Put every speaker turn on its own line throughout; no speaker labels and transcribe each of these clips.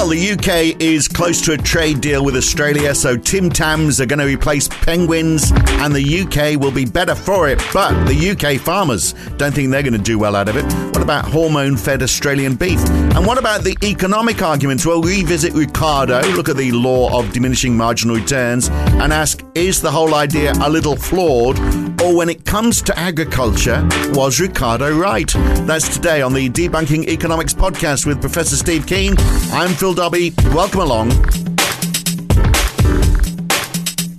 Well, the UK is close to a trade deal with Australia, so Tim Tams are going to replace penguins, and the UK will be better for it. But the UK farmers don't think they're going to do well out of it. What about hormone fed Australian beef? And what about the economic arguments? Well, revisit Ricardo, look at the law of diminishing marginal returns, and ask is the whole idea a little flawed? Or when it comes to agriculture, was Ricardo right? That's today on the Debunking Economics podcast with Professor Steve Keen. I'm Phil Dobbie. Welcome along.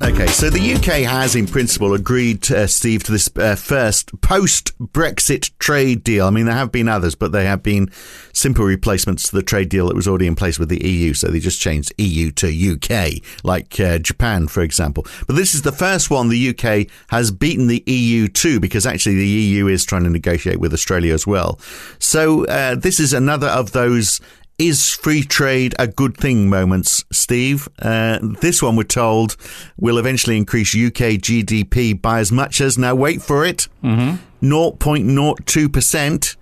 Okay, so the UK has, in principle, agreed, uh, Steve, to this uh, first post Brexit trade deal. I mean, there have been others, but they have been simple replacements to the trade deal that was already in place with the EU. So they just changed EU to UK, like uh, Japan, for example. But this is the first one the UK has beaten the EU to, because actually the EU is trying to negotiate with Australia as well. So uh, this is another of those is free trade a good thing moments, Steve? Uh, this one, we're told, will eventually increase UK GDP by as much as, now wait for it, mm-hmm. 0.02%.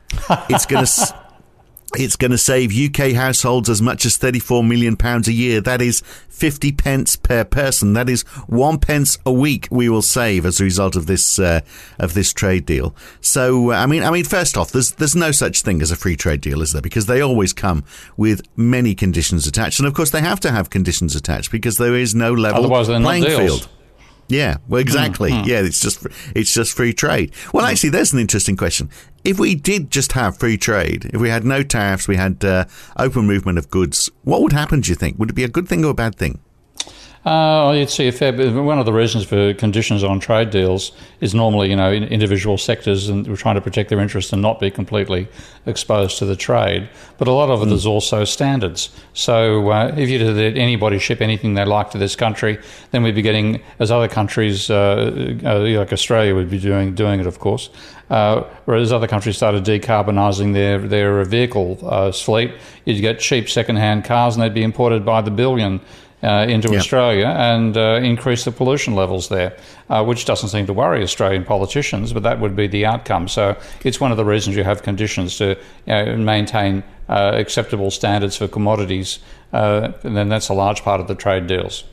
It's going to. It's going to save UK households as much as £34 million a year. That is 50 pence per person. That is one pence a week we will save as a result of this, uh, of this trade deal. So, I mean, I mean, first off, there's, there's no such thing as a free trade deal, is there? Because they always come with many conditions attached. And of course, they have to have conditions attached because there is no level playing field. Yeah, well, exactly. Mm, mm. Yeah, it's just it's just free trade. Well, mm. actually, there's an interesting question. If we did just have free trade, if we had no tariffs, we had uh, open movement of goods, what would happen? Do you think? Would it be a good thing or a bad thing?
Uh, you'd see a fair bit. One of the reasons for conditions on trade deals is normally, you know, individual sectors and we're trying to protect their interests and not be completely exposed to the trade. But a lot of it mm. is also standards. So uh, if you let anybody ship anything they like to this country, then we'd be getting, as other countries, uh, uh like Australia would be doing doing it, of course. Uh, whereas other countries started decarbonising their their vehicle uh, fleet, you'd get cheap second-hand cars, and they'd be imported by the billion uh, into yep. Australia and uh, increase the pollution levels there, uh, which doesn't seem to worry Australian politicians, but that would be the outcome. So it's one of the reasons you have conditions to you know, maintain uh, acceptable standards for commodities, uh, and then that's a large part of the trade deals.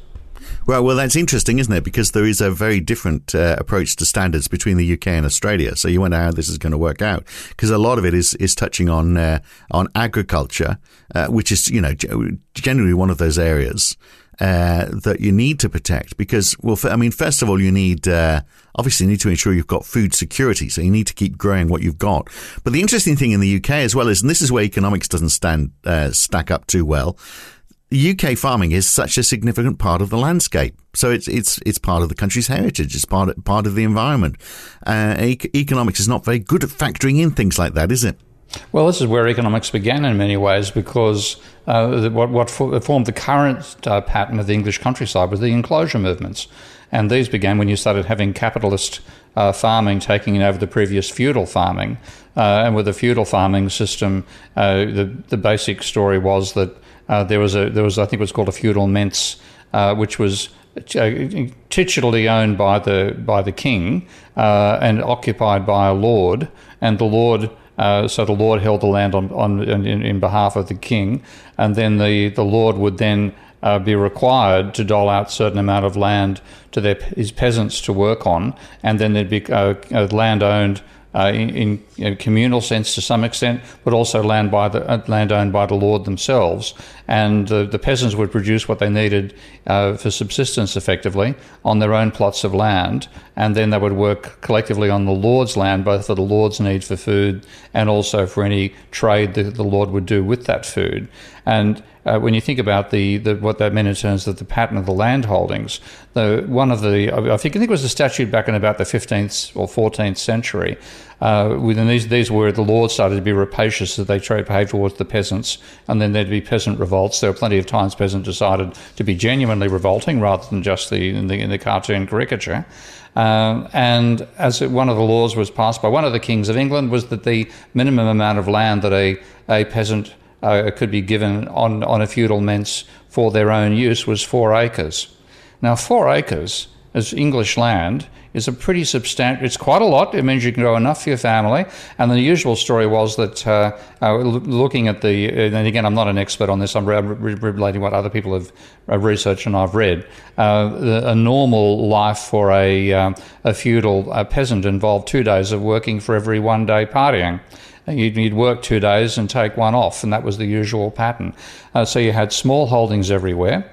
Well, well, that's interesting, isn't it? Because there is a very different uh, approach to standards between the UK and Australia. So you wonder how this is going to work out, because a lot of it is is touching on uh, on agriculture, uh, which is you know generally one of those areas uh, that you need to protect because, well, I mean, first of all, you need, uh, obviously you need to ensure you've got food security. So you need to keep growing what you've got. But the interesting thing in the UK as well is, and this is where economics doesn't stand, uh, stack up too well. UK farming is such a significant part of the landscape. So it's it's it's part of the country's heritage. It's part of, part of the environment. Uh, e- economics is not very good at factoring in things like that, is it?
Well, this is where economics began in many ways because uh, what, what formed the current uh, pattern of the English countryside was the enclosure movements. And these began when you started having capitalist uh, farming taking over the previous feudal farming. Uh, and with the feudal farming system, uh, the, the basic story was that uh, there, was a, there was, I think it was called a feudal mence, which was titularly owned by the, by the king and occupied by a lord. And the lord uh, so the Lord held the land on, on in, in, behalf of the king, and then the, the Lord would then uh, be required to dole out certain amount of land to their, his peasants to work on, and then there'd be uh, land owned uh, in, in communal sense to some extent, but also land by the uh, land owned by the lord themselves. And uh, the peasants would produce what they needed uh, for subsistence effectively on their own plots of land, and then they would work collectively on the lord's land, both for the lord's need for food and also for any trade that the lord would do with that food. And uh, when you think about the, the, what that meant in terms of the pattern of the land holdings, the, one of the I think I think it was a statute back in about the 15th or 14th century uh, within these, these were the lords started to be rapacious as they tried to behave towards the peasants, and then there'd be peasant revolts. There were plenty of times peasants decided to be genuinely revolting rather than just the in the, in the cartoon caricature. Um, and as it, one of the laws was passed by one of the kings of England was that the minimum amount of land that a, a peasant uh, could be given on, on a feudal mence for their own use was four acres. Now, four acres as English land is a pretty substantial. It's quite a lot. It means you can grow enough for your family. And the usual story was that uh, uh, looking at the, and again, I'm not an expert on this. I'm relating what other people have researched and I've read. Uh, a normal life for a, um, a feudal peasant involved two days of working for every one day partying. You'd, you'd, work two days and take one off, and that was the usual pattern. Uh, so you had small holdings everywhere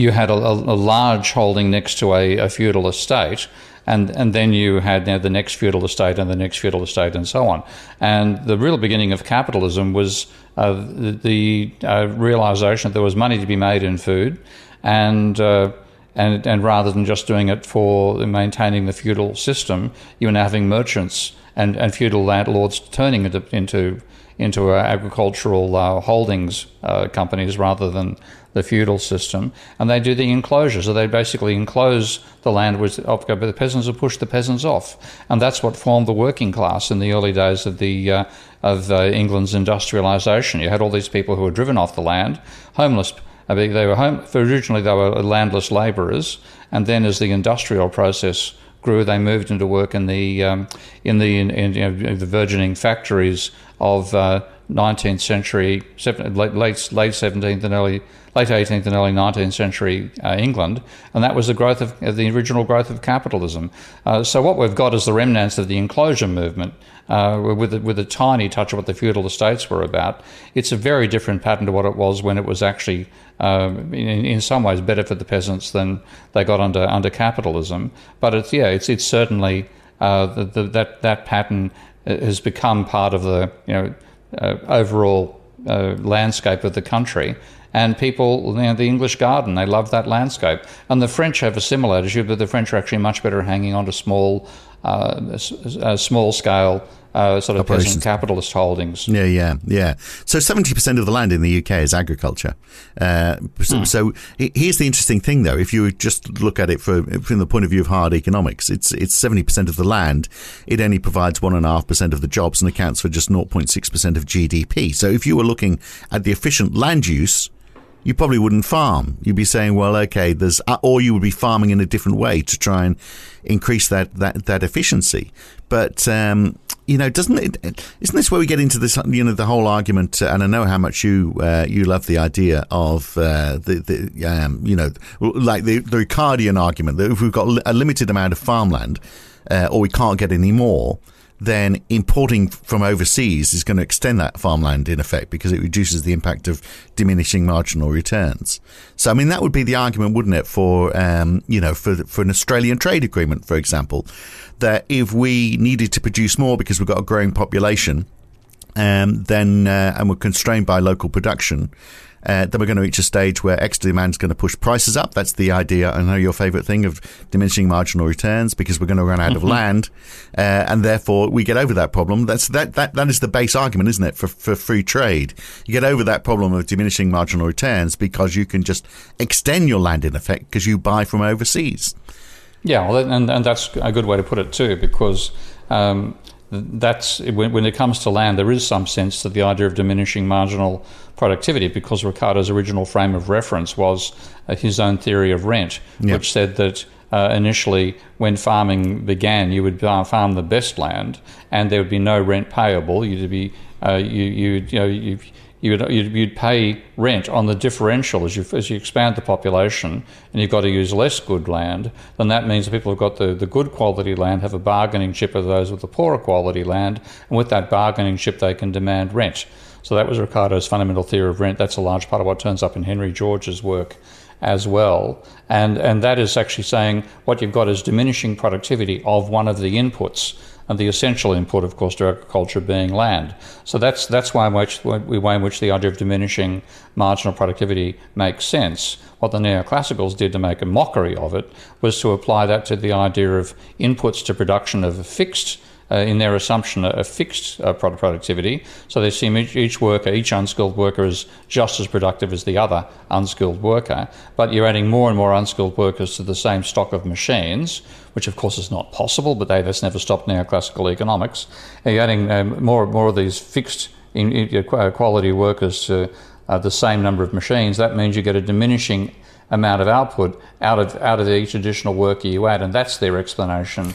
you had a, a, large holding next to a, a, feudal estate, and, and then you had you know, the next feudal estate and the next feudal estate and so on. And the real beginning of capitalism was uh, the, the uh, realization that there was money to be made in food, and uh, and, and rather than just doing it for maintaining the feudal system, you were now having merchants and, and feudal landlords turning into into, into uh, agricultural uh, holdings uh, companies rather than the feudal system, and they do the enclosure. So they basically enclose the land with the peasants would push the peasants off, and that's what formed the working class in the early days of the uh, of uh, England's industrialisation. You had all these people who were driven off the land, homeless. I mean, they were home, originally they were landless labourers, and then as the industrial process grew, they moved into work in the um, in the in, in you know, the burgeoning factories of uh, 19th century, late late late 17th and early late 18th and early 19th century uh, England, and that was the growth of uh, the original growth of capitalism. Uh, so what we've got is the remnants of the enclosure movement, uh, with a, with a tiny touch of what the feudal estates were about. It's a very different pattern to what it was when it was actually, um, in, in some ways, better for the peasants than they got under under capitalism. But it's yeah, it's it's certainly uh, the, the, that that pattern uh, has become part of the you know Uh, overall. Uh, landscape of the country, and people, you know, the English garden, they love that landscape. And the French have a similar attitude, but the French are actually much better hanging on to small, uh, small scale uh, sort of peasant capitalist holdings.
Yeah, yeah, yeah. So 70% of the land in the UK is agriculture. Uh, so, hmm. so, here's the interesting thing, though. If you just look at it for, from the point of view of hard economics, it's it's 70% of the land. It only provides 1.5% of the jobs and accounts for just 0.6% of GDP. So if you were looking at the efficient land use, you probably wouldn't farm. You'd be saying, well, okay, there's, uh, or you would be farming in a different way to try and increase that, that, that efficiency. But, um, you know, doesn't it? Isn't this where we get into this? You know, the whole argument, uh, and I know how much you uh, you love the idea of uh, the the um, you know, like the the Ricardian argument that if we've got a limited amount of farmland, uh, or we can't get any more, then importing from overseas is going to extend that farmland in effect because it reduces the impact of diminishing marginal returns. So, I mean, that would be the argument, wouldn't it, for um, you know, for for an Australian trade agreement, for example, that if we needed to produce more because we've got a growing population, um, then uh, and we're constrained by local production, uh, then we're going to reach a stage where extra demand is going to push prices up. That's the idea. I know your favourite thing of diminishing marginal returns because we're going to run out mm-hmm. of land, uh, and therefore we get over that problem. That's that that that is the base argument, isn't it, for for free trade? You get over that problem of diminishing marginal returns because you can just extend your land in effect because you buy from overseas.
Yeah, well, and and that's a good way to put it too, because. Um, that's when, when, it comes to land, there is some sense that the idea of diminishing marginal productivity, because Ricardo's original frame of reference was uh, his own theory of rent, yep. which said that uh, initially, when farming began, you would farm the best land, and there would be no rent payable. You'd be uh, you you you know you you'd, you'd, pay rent on the differential as you, as you expand the population and you've got to use less good land, then that means the people who've got the, the good quality land have a bargaining chip of those with the poorer quality land, and with that bargaining chip, they can demand rent. So that was Ricardo's fundamental theory of rent. That's a large part of what turns up in Henry George's work as well. And, and that is actually saying what you've got is diminishing productivity of one of the inputs and the essential input, of course, to agriculture being land. So that's that's why which, way in which the idea of diminishing marginal productivity makes sense. What the neoclassicals did to make a mockery of it was to apply that to the idea of inputs to production of a fixed uh, in their assumption, a, fixed uh, productivity. So they see each, each, worker, each unskilled worker, is just as productive as the other unskilled worker. But you're adding more and more unskilled workers to the same stock of machines, which of course is not possible, but they, that's never stopped neoclassical economics. And you're adding um, more and more of these fixed in, in, uh, quality workers to uh, the same number of machines. That means you get a diminishing amount of output out of out of each additional worker you add, and that's their explanation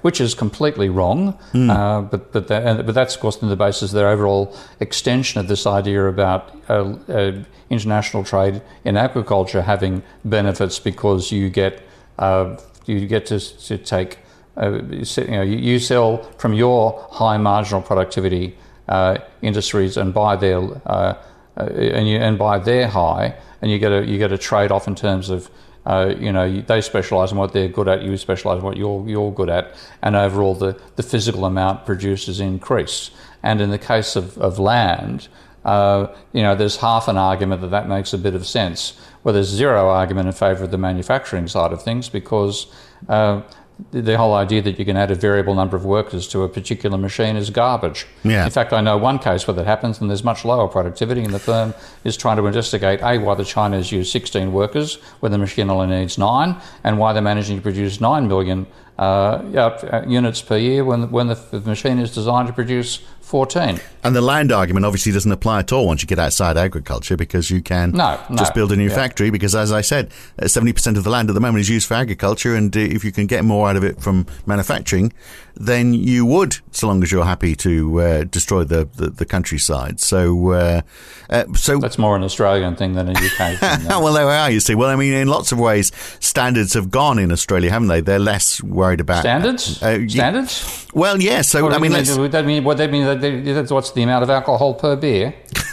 Which is completely wrong, mm. uh, but but that, but that's of course the basis of their overall extension of this idea about uh, uh, international trade in agriculture having benefits because you get uh, you get to, to take uh, you know you, you, sell from your high marginal productivity uh, industries and buy their and you and buy their high and you get a you get a trade off in terms of uh, you know, they specialise in what they're good at. You specialise in what you're you're good at, and overall the, the physical amount produced is increased. And in the case of of land, uh, you know, there's half an argument that that makes a bit of sense. Well, there's zero argument in favour of the manufacturing side of things because uh, the whole idea that you can add a variable number of workers to a particular machine is garbage.
Yeah.
In fact, I know one case where that happens and there's much lower productivity, and the firm is trying to investigate A, why the Chinese use 16 workers when the machine only needs nine, and why they're managing to produce 9 million uh, uh, units per year when, when the, the machine is designed to produce 14.
And the land argument obviously doesn't apply at all once you get outside agriculture because you can
no,
just
no,
build a new
yeah.
factory because, as I said, 70% uh, of the land at the moment is used for agriculture. And uh, if you can get more out of it from manufacturing, then you would, so long as you're happy to uh, destroy the, the, the, countryside. So, uh,
uh, so That's more an Australian thing than a UK thing.
well, there we are, you see. Well, I mean, in lots of ways, standards have gone in Australia, haven't they? They're less worried about.
Standards? standards?
Well, yeah. So,
what
I mean,
would that mean, what that mean? That's what's the amount of alcohol per beer?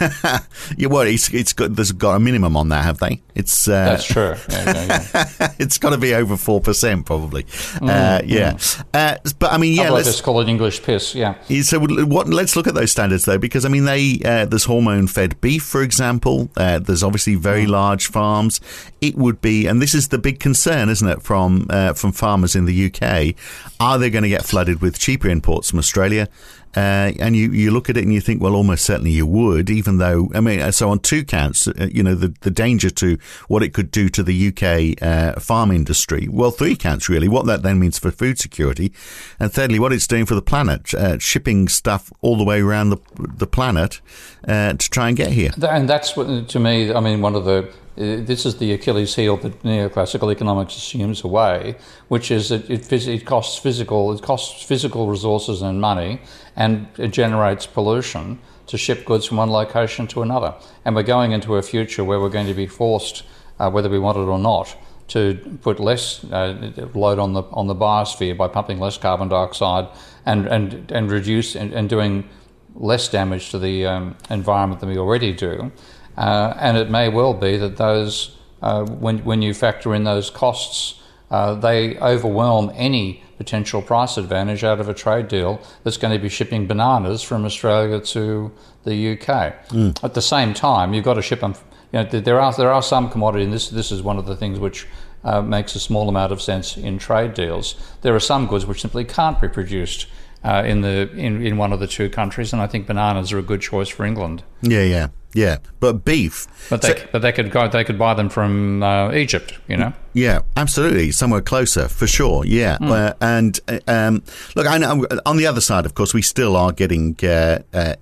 yeah, well, it's, it's got there's got a minimum on that, have they? It's
uh, that's true. Yeah, yeah,
yeah. it's got to be over four percent, probably. Mm, uh, yeah, mm. uh, but I mean, yeah,
let's just call it English piss. Yeah.
So what? Let's look at those standards though, because I mean, they uh, there's hormone-fed beef, for example. Uh, there's obviously very mm. large farms. It would be, and this is the big concern, isn't it, from uh, from farmers in the UK? Are they going to get flooded with cheaper imports from Australia? Uh, and you, you look at it and you think, well, almost certainly you would, even though, I mean, so on two counts, uh, you know, the, the danger to what it could do to the UK uh, farm industry. Well, three counts really, what that then means for food security. And thirdly, what it's doing for the planet, uh, shipping stuff all the way around the, the planet uh, to try and get here.
And that's what, to me, I mean, one of the uh, this is the Achilles heel that neoclassical economics assumes away, which is that it, it costs physical it costs physical resources and money, and it generates pollution to ship goods from one location to another. And we're going into a future where we're going to be forced, uh, whether we want it or not, to put less uh, load on the on the biosphere by pumping less carbon dioxide and and and reduce and, and doing less damage to the um, environment than we already do. Uh, and it may well be that those, uh, when, when you factor in those costs, uh, they overwhelm any potential price advantage out of a trade deal that's going to be shipping bananas from Australia to the UK. Mm. At the same time, you've got to ship them. You know, there are there are some commodity, and this this is one of the things which uh, makes a small amount of sense in trade deals. There are some goods which simply can't be produced uh, in the in, in one of the two countries, and I think bananas are a good choice for England.
Yeah, yeah, yeah. But beef,
but they so, but they could go, they could buy them from uh, Egypt, you know.
Yeah, absolutely, somewhere closer for sure. Yeah, mm. uh, and um, look, I know, on the other side, of course, we still are getting uh, uh,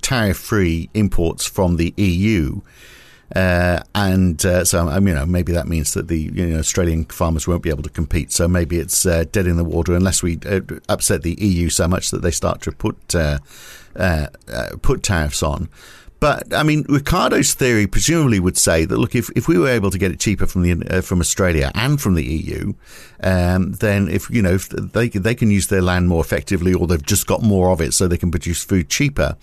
tariff-free imports from the EU. Uh, and uh, so, um, you know, maybe that means that the you know, Australian farmers won't be able to compete. So maybe it's uh, dead in the water unless we uh, upset the EU so much that they start to put uh, uh, put tariffs on. But I mean, Ricardo's theory presumably would say that look, if, if we were able to get it cheaper from the from Australia and from the EU, um, then if you know if they they can use their land more effectively, or they've just got more of it, so they can produce food cheaper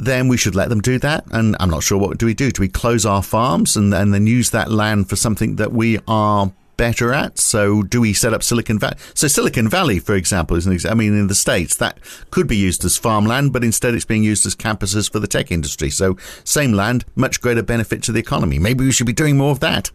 then we should let them do that. And I'm not sure what do we do? Do we close our farms and, and then use that land for something that we are better at? So do we set up Silicon Valley? So Silicon Valley, for example, is an ex- I mean, in the States, that could be used as farmland, but instead it's being used as campuses for the tech industry. So same land, much greater benefit to the economy. Maybe we should be doing more of that.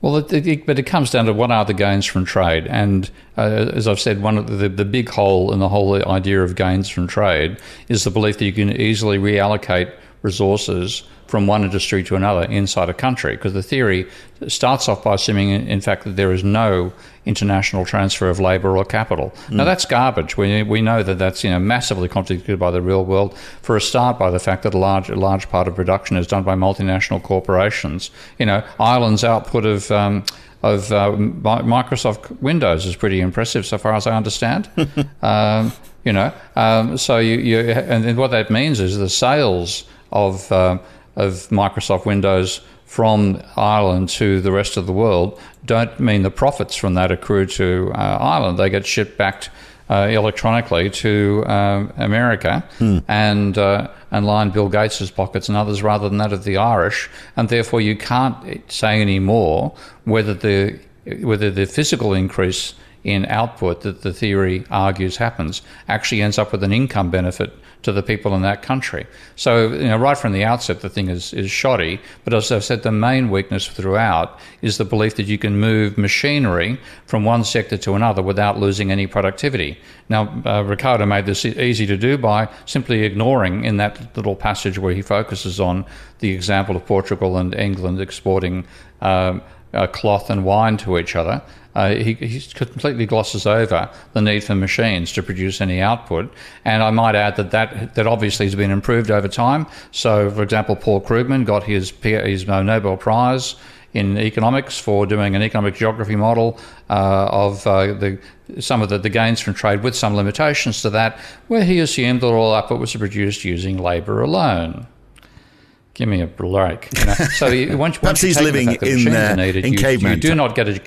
Well, it, it, but it comes down to what are the gains from trade, and uh, as I've said, one of the, the big hole in the whole idea of gains from trade is the belief that you can easily reallocate resources from one industry to another inside a country. Because the theory starts off by assuming, in fact, that there is no international transfer of labour or capital. Mm. Now that's garbage. We, we know that that's you know massively contradicted by the real world. For a start, by the fact that a large a large part of production is done by multinational corporations. You know, Ireland's output of um, of uh, Microsoft Windows is pretty impressive, so far as I understand. um, you know, um, so you, you and what that means is the sales of uh, of Microsoft Windows from Ireland to the rest of the world don't mean the profits from that accrue to uh, Ireland. They get shipped back uh, electronically to um, America hmm. and uh, and line Bill Gates's pockets and others rather than that of the Irish, and therefore you can't say anymore whether the whether the physical increase in output that the theory argues happens actually ends up with an income benefit to the people in that country. So, you know, right from the outset, the thing is, is shoddy. But as I've said, the main weakness throughout is the belief that you can move machinery from one sector to another without losing any productivity. Now, uh, Ricardo made this easy to do by simply ignoring in that little passage where he focuses on the example of Portugal and England exporting um, uh, cloth and wine to each other uh, he, he, completely glosses over the need for machines to produce any output. And I might add that that, that obviously has been improved over time. So, for example, Paul Krugman got his, his Nobel Prize in economics for doing an economic geography model uh, of uh, the, some of the, the, gains from trade with some limitations to that, where he assumed that all output was produced using labour alone. Give me a break. You know? So once,
perhaps he's living in uh, in
you,
caveman.
You do not get a.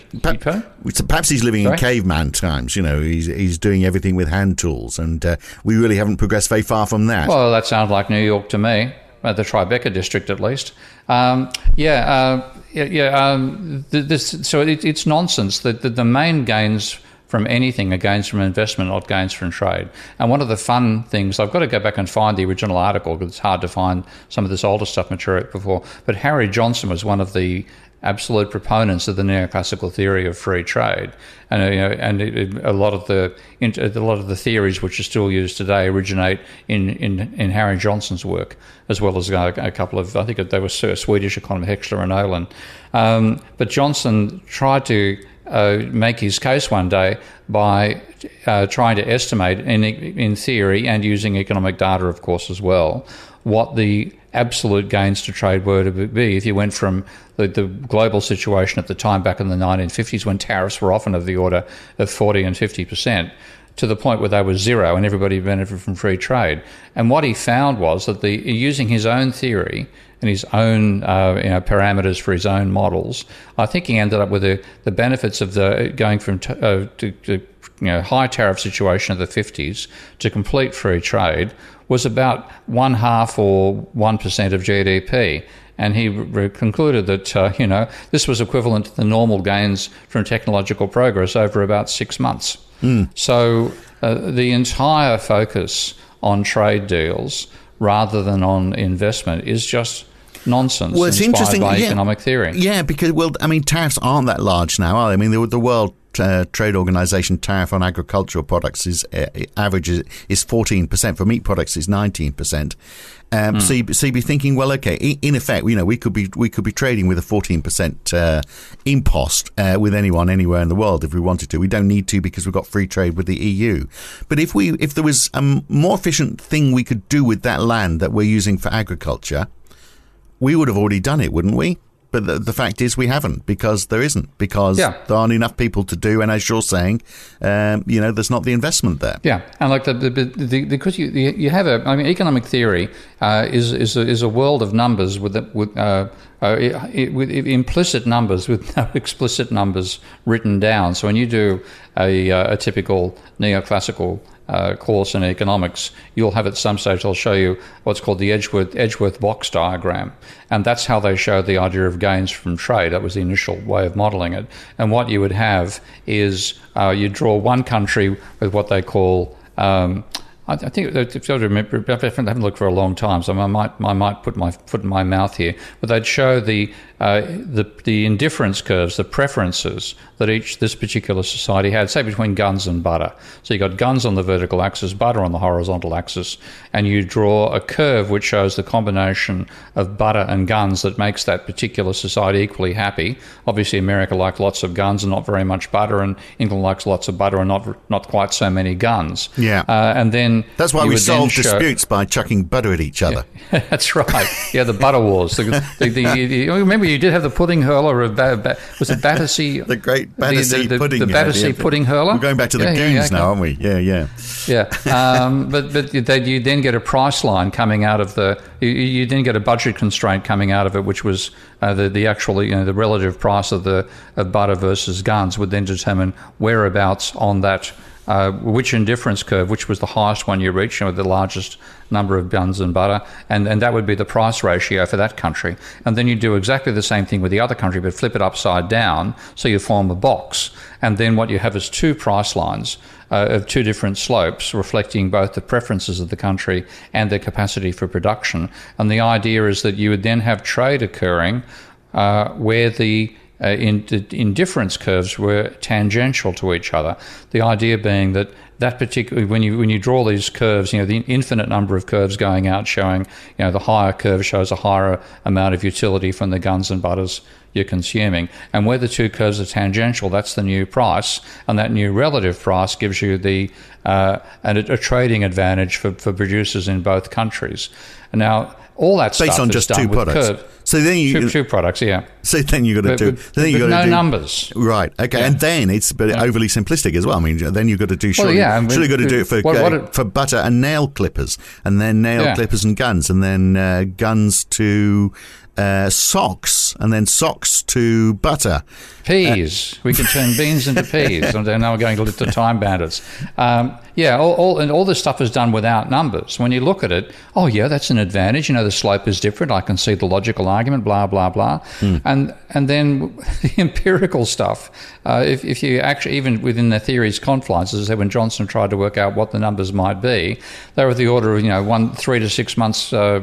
perhaps he's living Sorry? in caveman times. You know, he's he's doing everything with hand tools, and uh, we really haven't progressed very far from that.
Well, that sounds like New York to me, uh, the Tribeca district at least. Um, yeah, uh, yeah. yeah um, this, so it, it's nonsense. that the, the main gains from anything are gains from investment, not gains from trade. And one of the fun things, I've got to go back and find the original article because it's hard to find some of this older stuff material before. But Harry Johnson was one of the absolute proponents of the neoclassical theory of free trade, and you know, and it, it, a lot of the a lot of the theories which are still used today originate in in, in Harry Johnson's work, as well as a, a couple of I think they were Swedish economists Heckscher and Ohlin. Um, but Johnson tried to uh, make his case one day by uh, trying to estimate, in, in theory and using economic data, of course, as well, what the absolute gains to trade were to be. If you went from the, the, global situation at the time back in the 1950s when tariffs were often of the order of 40 and 50 percent to the point where they were zero and everybody benefited from free trade. And what he found was that the using his own theory and his own uh, you know, parameters for his own models, I think he ended up with the, the benefits of the going from t- uh, to, to, you know high tariff situation of the 50s to complete free trade was about one half or one percent of GDP. And he re- concluded that uh, you know this was equivalent to the normal gains from technological progress over about six months. Mm. So uh, the entire focus on trade deals rather than on investment is just nonsense well, it's interesting, by yeah, economic theory.
Yeah, because well, I mean, tariffs aren't that large now. are they? I mean, the, the World uh, Trade Organization tariff on agricultural products is uh, average is fourteen percent. For meat products, is nineteen percent. Um, mm. So, you, so you'd be thinking, well, okay, in effect, you know, we could be we could be trading with a fourteen percent uh, impost uh, with anyone anywhere in the world if we wanted to. We don't need to because we've got free trade with the EU. But if we if there was a more efficient thing we could do with that land that we're using for agriculture, we would have already done it, wouldn't we? But the, the, fact is, we haven't because there isn't because yeah. there aren't enough people to do, and as you're saying, um, you know, there's not the investment there.
Yeah, and like the, the, the because you you have a, I mean, economic theory uh, is is a, is a world of numbers with with uh, uh, it, it, with implicit numbers with no explicit numbers written down. So when you do a, uh, a typical neoclassical uh, course in economics, you'll have at some stage I'll show you what's called the Edgeworth, Edgeworth box diagram, and that's how they show the idea of gains from trade. That was the initial way of modelling it. And what you would have is you draw one country with what they call um, I, I think if I remember, I haven't looked for a long time, so I might I might put my foot in my mouth here. But they'd show the uh, the the indifference curves, the preferences that each this particular society had, say between guns and butter. So you got guns on the vertical axis, butter on the horizontal axis, and you draw a curve which shows the combination of butter and guns that makes that particular society equally happy. Obviously, America likes lots of guns and not very much butter, and England likes lots of butter and not not quite so many guns.
Yeah,
uh, and then
that's why we solve disputes by chucking butter at each other.
Yeah, that's right. Yeah, the butter wars. The, the, the, the, remember, you did have the pudding hurler of was it Battersea?
the great Battersea pudding.
The, Battersea pudding hurler.
We're going back to the yeah, goons yeah, now, aren't we? Yeah, yeah,
yeah. Um, but but you then get a price line coming out of the. You, you then get a budget constraint coming out of it, which was uh, the the actual you know the relative price of the of butter versus guns would then determine whereabouts on that uh, which indifference curve, which was the highest one you reached, know, the largest number of guns and butter, and, and that would be the price ratio for that country. And then you do exactly the same thing with the other country, but flip it upside down, so you form a box. And then what you have is two price lines uh, of two different slopes, reflecting both the preferences of the country and their capacity for production. And the idea is that you would then have trade occurring uh, where the uh, in, indifference curves were tangential to each other. The idea being that that particular when you when you draw these curves, you know the infinite number of curves going out, showing you know the higher curve shows a higher amount of utility from the guns and butters you're consuming, and where the two curves are tangential, that's the new price, and that new relative price gives you the uh, a, a trading advantage for, for producers in both countries. And now all that
based
stuff
on just two products.
Curve.
So then you
two, two, products, yeah.
So then you got to do.
But, then you got to no
do,
numbers,
right? Okay, yeah. and then it's but yeah. overly simplistic as well. I mean, then you've got to do.
Surely, well, yeah, I mean,
surely got to do it for
what, what
uh, for butter and nail clippers, and then nail yeah. clippers and guns, and then uh, guns to uh, socks, and then socks to butter.
Peas. Uh, we can turn beans into peas. and now we're going to the time bandits. Um, yeah, all, all, and all this stuff is done without numbers. When you look at it, oh yeah, that's an advantage. You know, the slope is different. I can see the logical argument. Blah blah blah. Mm. And and then the empirical stuff. Uh, if if you actually even within the theory's confines, as I said, when Johnson tried to work out what the numbers might be, they were of the order of you know one three to six months. Uh,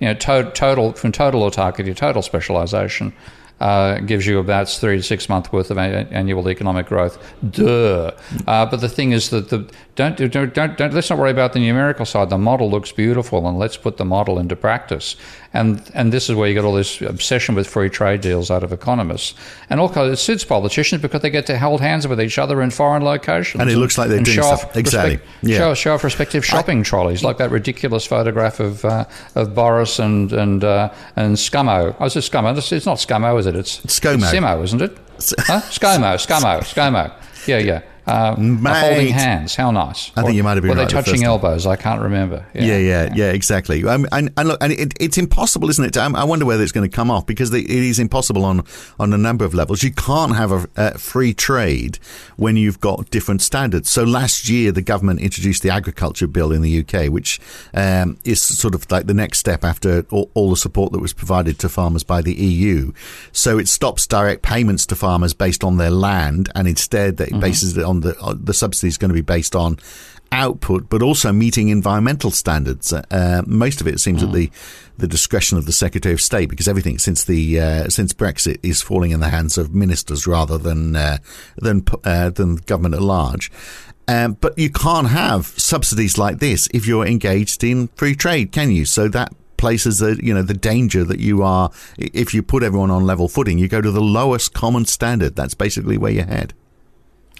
you know, to, total from total autarky, total specialization uh, gives you about three to six months worth of annual economic growth. Duh. Uh, but the thing is that the don't, don't, don't, don't, let's not worry about the numerical side. The model looks beautiful, and let's put the model into practice. And and this is where you get all this obsession with free trade deals out of economists, and also it suits politicians because they get to hold hands with each other in foreign locations.
And it looks like they're doing stuff exactly.
yeah. Show, show off respective shopping I, trolleys, like that ridiculous photograph of uh, of Boris and and uh, and Scummo. Oh, is it Scummo? It's not Scummo, is it? It's
Scomo.
It's Simo, isn't it? huh? Scummo, Scummo, Scummo. Yeah, yeah. Uh, holding hands. How nice.
I think you might have been.
Were
right
they touching elbows? I can't remember.
Yeah, yeah, yeah, yeah, yeah exactly. Um, and, and, look, and it, it's impossible, isn't it? To, I wonder whether it's going to come off because it is impossible on on a number of levels. You can't have a, a, free trade when you've got different standards. So last year, the government introduced the agriculture bill in the UK, which um, is sort of like the next step after all, all the support that was provided to farmers by the EU. So it stops direct payments to farmers based on their land, and instead it mm-hmm. bases it on the uh, the subsidy is going to be based on output, but also meeting environmental standards. Uh, most of it seems mm. at the the discretion of the Secretary of State because everything since the uh, since Brexit is falling in the hands of ministers rather than uh, than uh, than government at large. Um, but you can't have subsidies like this if you're engaged in free trade, can you? So that places the you know the danger that you are if you put everyone on level footing, you go to the lowest common standard. That's basically where you head.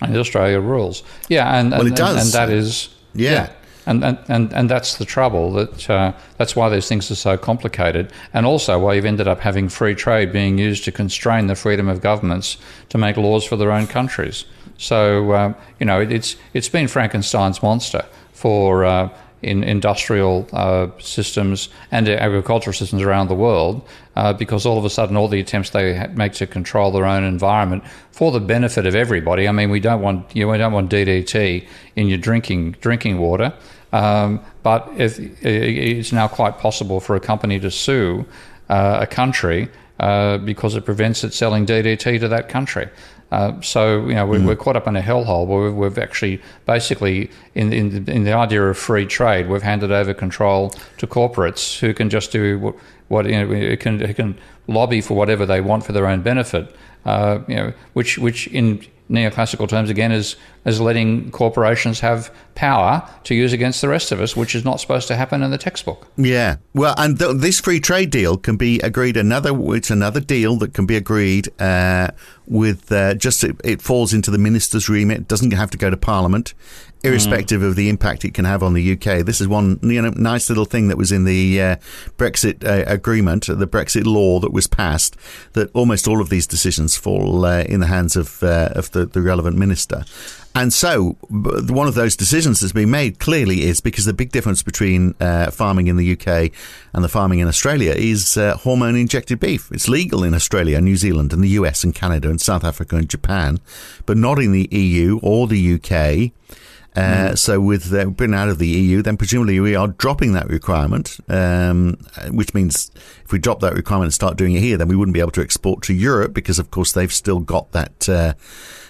And Australia rules. Yeah, and,
well,
and,
it does.
and that is
yeah. yeah.
And, and, and, and that's the trouble. That uh, that's why these things are so complicated, and also why you've ended up having free trade being used to constrain the freedom of governments to make laws for their own countries. So uh, you know it, it's it's been Frankenstein's monster for uh, in industrial uh, systems and agricultural systems around the world uh, because all of a sudden all the attempts they make to control their own environment for the benefit of everybody. I mean, we don't want you know, we don't want DDT in your drinking drinking water, um, but if, it's now quite possible for a company to sue uh, a country uh, because it prevents it selling DDT to that country. Uh, so you know we're, mm. we're, caught up in a hellhole where we've, we've actually basically in, in the, in the idea of free trade we've handed over control to corporates who can just do what, what you know can can lobby for whatever they want for their own benefit. Uh, you know which which in neoclassical terms again is is letting corporations have power to use against the rest of us, which is not supposed to happen in the textbook.
Yeah, well, and th- this free trade deal can be agreed another. It's another deal that can be agreed uh, with uh, just it, it, falls into the minister's remit. Doesn't have to go to Parliament irrespective mm. of the impact it can have on the UK. This is one you know nice little thing that was in the uh, Brexit uh, agreement, the Brexit law that was passed. That almost all of these decisions fall uh, in the hands of uh, of the, the relevant minister. And so, one of those decisions that's been made clearly is because the big difference between uh, farming in the UK and the farming in Australia is uh, hormone injected beef. It's legal in Australia, New Zealand, and the US, and Canada, and South Africa, and Japan, but not in the EU or the UK. Uh, mm. So, with uh, being out of the EU, then presumably we are dropping that requirement, um, which means if we drop that requirement and start doing it here, then we wouldn't be able to export to Europe because, of course, they've still got that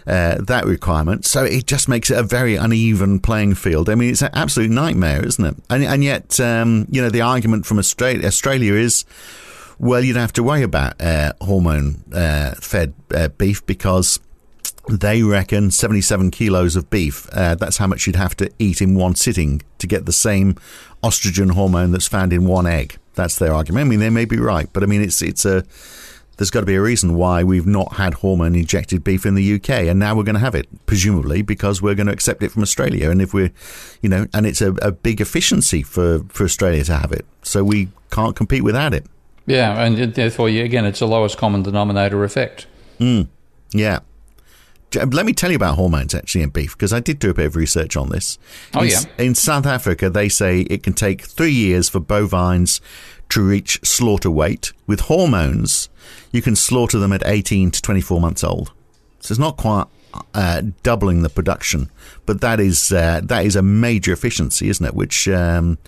uh, that requirement. So it just makes it a very uneven playing field. I mean, it's an absolute nightmare, isn't it? And, and yet, um, you know, the argument from Australia, Australia is well, you don't have to worry about uh, hormone uh, fed uh, beef because they reckon 77 kilos of beef. Uh, that's how much you'd have to eat in one sitting to get the same estrogen hormone that's found in one egg. That's their argument. I mean, they may be right, but I mean, it's it's a there's got to be a reason why we've not had hormone injected beef in the UK, and now we're going to have it, presumably because we're going to accept it from Australia, and if we're, you know, and it's a, a big efficiency for for Australia to have it, so we can't compete without it.
Yeah, and therefore, again, it's a lowest common denominator effect.
Mm, yeah. Let me tell you about hormones actually in beef because I did do a bit of research on this.
Oh,
in,
yeah.
In South Africa, they say it can take three years for bovines to reach slaughter weight. With hormones, you can slaughter them at 18 to 24 months old. So it's not quite uh, doubling the production, but that is uh, that is a major efficiency, isn't it? Which um,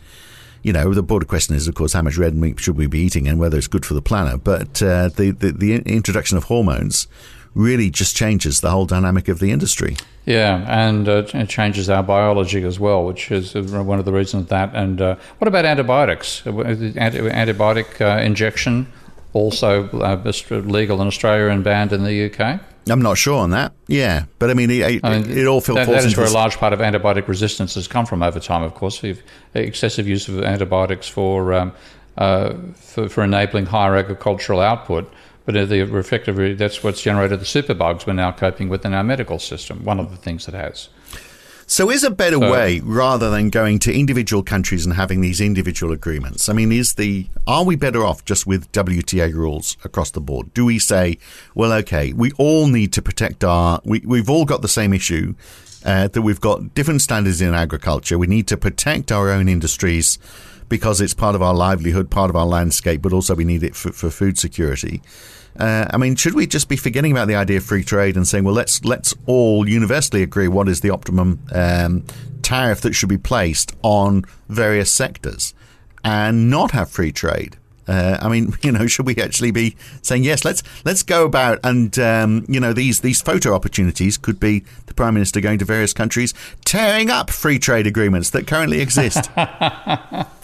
you know, the broader question is, of course, how much red meat should we be eating and whether it's good for the planet. But uh, the, the, the introduction of hormones really just changes the whole dynamic of the industry.
Yeah, and uh, it changes our biology as well, which is one of the reasons that. And uh, what about antibiotics? Antibiotic uh, injection also uh, legal in Australia and banned in the UK?
I'm not sure on that. Yeah, but I mean, it, I mean, it all feels
that, that is where a large part of antibiotic resistance has come from over time. Of course, we've excessive use of antibiotics for, um, uh, for, for enabling higher agricultural output but the effectively, that's what's generated the superbugs we're now coping with in our medical system. One of the things it has.
So, is a better so, way rather than going to individual countries and having these individual agreements? I mean, is the are we better off just with WTA rules across the board? Do we say, well, okay, we all need to protect our, we, we've all got the same issue uh, that we've got different standards in agriculture. We need to protect our own industries because it's part of our livelihood, part of our landscape, but also we need it for, for food security. Uh, I mean, should we just be forgetting about the idea of free trade and saying, well, let's let's all universally agree what is the optimum um, tariff that should be placed on various sectors, and not have free trade? Uh, I mean, you know, should we actually be saying yes? Let's let's go about and um, you know these these photo opportunities could be the prime minister going to various countries tearing up free trade agreements that currently exist.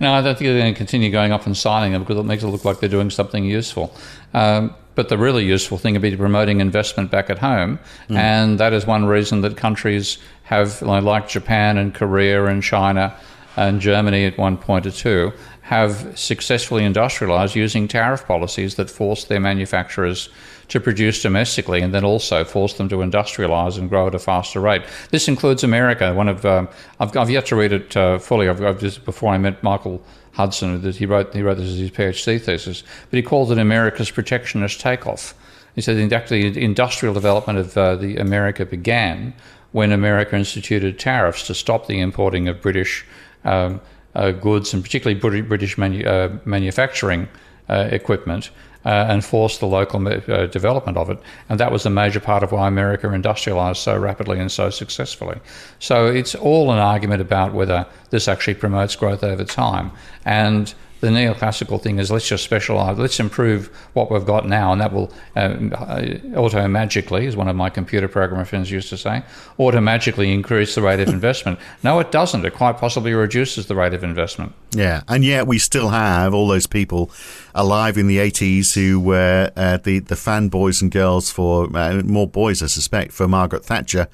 No, I don't think they're going to continue going off and signing them because it makes it look like they're doing something useful. Um, but the really useful thing would be promoting investment back at home, mm. and that is one reason that countries have, like Japan and Korea and China and Germany at one point or two, have successfully industrialized using tariff policies that force their manufacturers to produce domestically and then also force them to industrialize and grow at a faster rate. This includes America. One of um, I've, I've, yet to read it uh, fully. I've, I've, just before I met Michael Hudson, he wrote he wrote this as his PhD thesis, but he called it America's protectionist takeoff. He said the industrial development of uh, the America began when America instituted tariffs to stop the importing of British um, uh, goods and particularly British manu- uh, manufacturing uh, equipment. Uh, and force the local uh, development of it. And that was a major part of why America industrialized so rapidly and so successfully. So it's all an argument about whether this actually promotes growth over time. And the neoclassical thing is let's just specialize, let's improve what we've got now, and that will um, uh, auto magically, as one of my computer programmer friends used to say, auto magically increase the rate of investment. No, it doesn't. It quite possibly reduces the rate of investment.
Yeah, and yet we still have all those people alive in the 80s who were uh, the, the fanboys and girls for, uh, more boys, I suspect, for Margaret Thatcher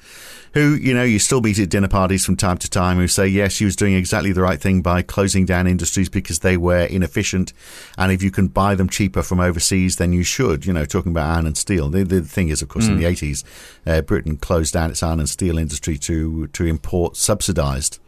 who, you know, you still meet at dinner parties from time to time who say, yes, she was doing exactly the right thing by closing down industries because they were inefficient. And if you can buy them cheaper from overseas, then you should, you know, talking about iron and steel. The, the thing is, of course, mm. in the 80s, hmm. uh, Britain closed down its iron and steel industry to, to import subsidized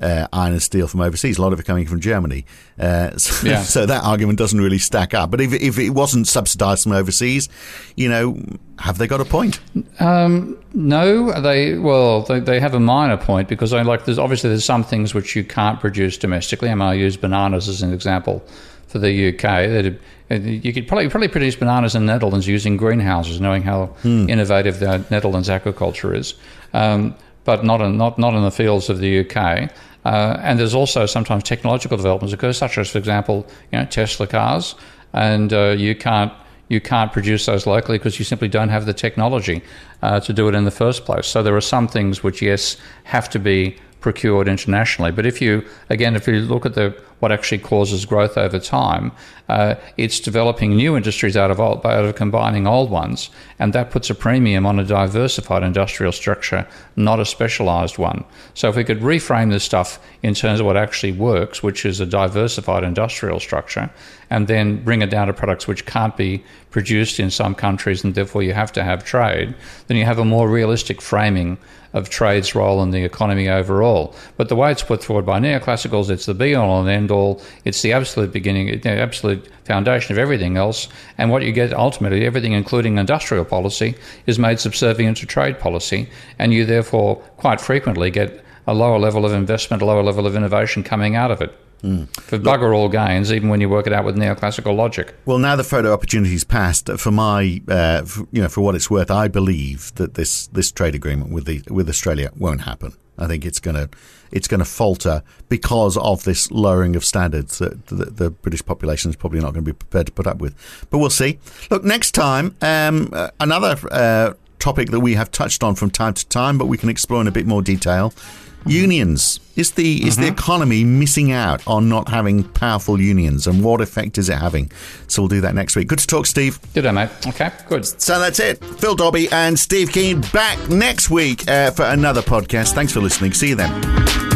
uh, iron and steel from overseas. A lot of it coming from Germany. Uh, so, yeah. so, that argument doesn't really stack up. But if, if it wasn't subsidised from overseas, you know, have they got a point?
Um, no, they well, they, they have a minor point because I like. There's obviously there's some things which you can't produce domestically. I mean, I use bananas as an example for the UK. That you could probably probably produce bananas in the Netherlands using greenhouses, knowing how hmm. innovative the Netherlands agriculture is. Um, but not in, not, not in the fields of the UK. Uh, and there's also sometimes technological developments occur, such as, for example, you know, Tesla cars, and uh, you can't you can't produce those locally because you simply don't have the technology uh, to do it in the first place. So there are some things which, yes, have to be procured internationally. But if you, again, if you look at the what actually causes growth over time, uh, it's developing new industries out of old, out of combining old ones, and that puts a premium on a diversified industrial structure, not a specialized one. So if we could reframe this stuff in terms of what actually works, which is a diversified industrial structure, and then bring it down to products which can't be produced in some countries and therefore you have to have trade, then you have a more realistic framing of trade's role in the economy overall. But the way it's put forward by neoclassicals, it's the be all and end all. It's the absolute beginning, the absolute foundation of everything else. And what you get ultimately, everything including industrial policy, is made subservient to trade policy. And you therefore quite frequently get a lower level of investment, a lower level of innovation coming out of it. Mm. For bugger all gains, even when you work it out with neoclassical logic.
Well, now the photo opportunity's passed. For my, uh, for, you know, for what it's worth, I believe that this this trade agreement with the with Australia won't happen. I think it's going to it's going to falter because of this lowering of standards that the, the, British population is probably not going to be prepared to put up with. But we'll see. Look, next time, um, uh, another uh, topic that we have touched on from time to time, but we can explore in a bit more detail Unions. Is the mm-hmm. is the mm-hmm. economy missing out on not having powerful unions, and what effect is it having? So we'll do that next week. Good to talk, Steve.
Good day, mate. Okay, good.
So that's it. Phil Dobbie and Steve Keen back next week uh, for another podcast. Thanks for listening. See you then.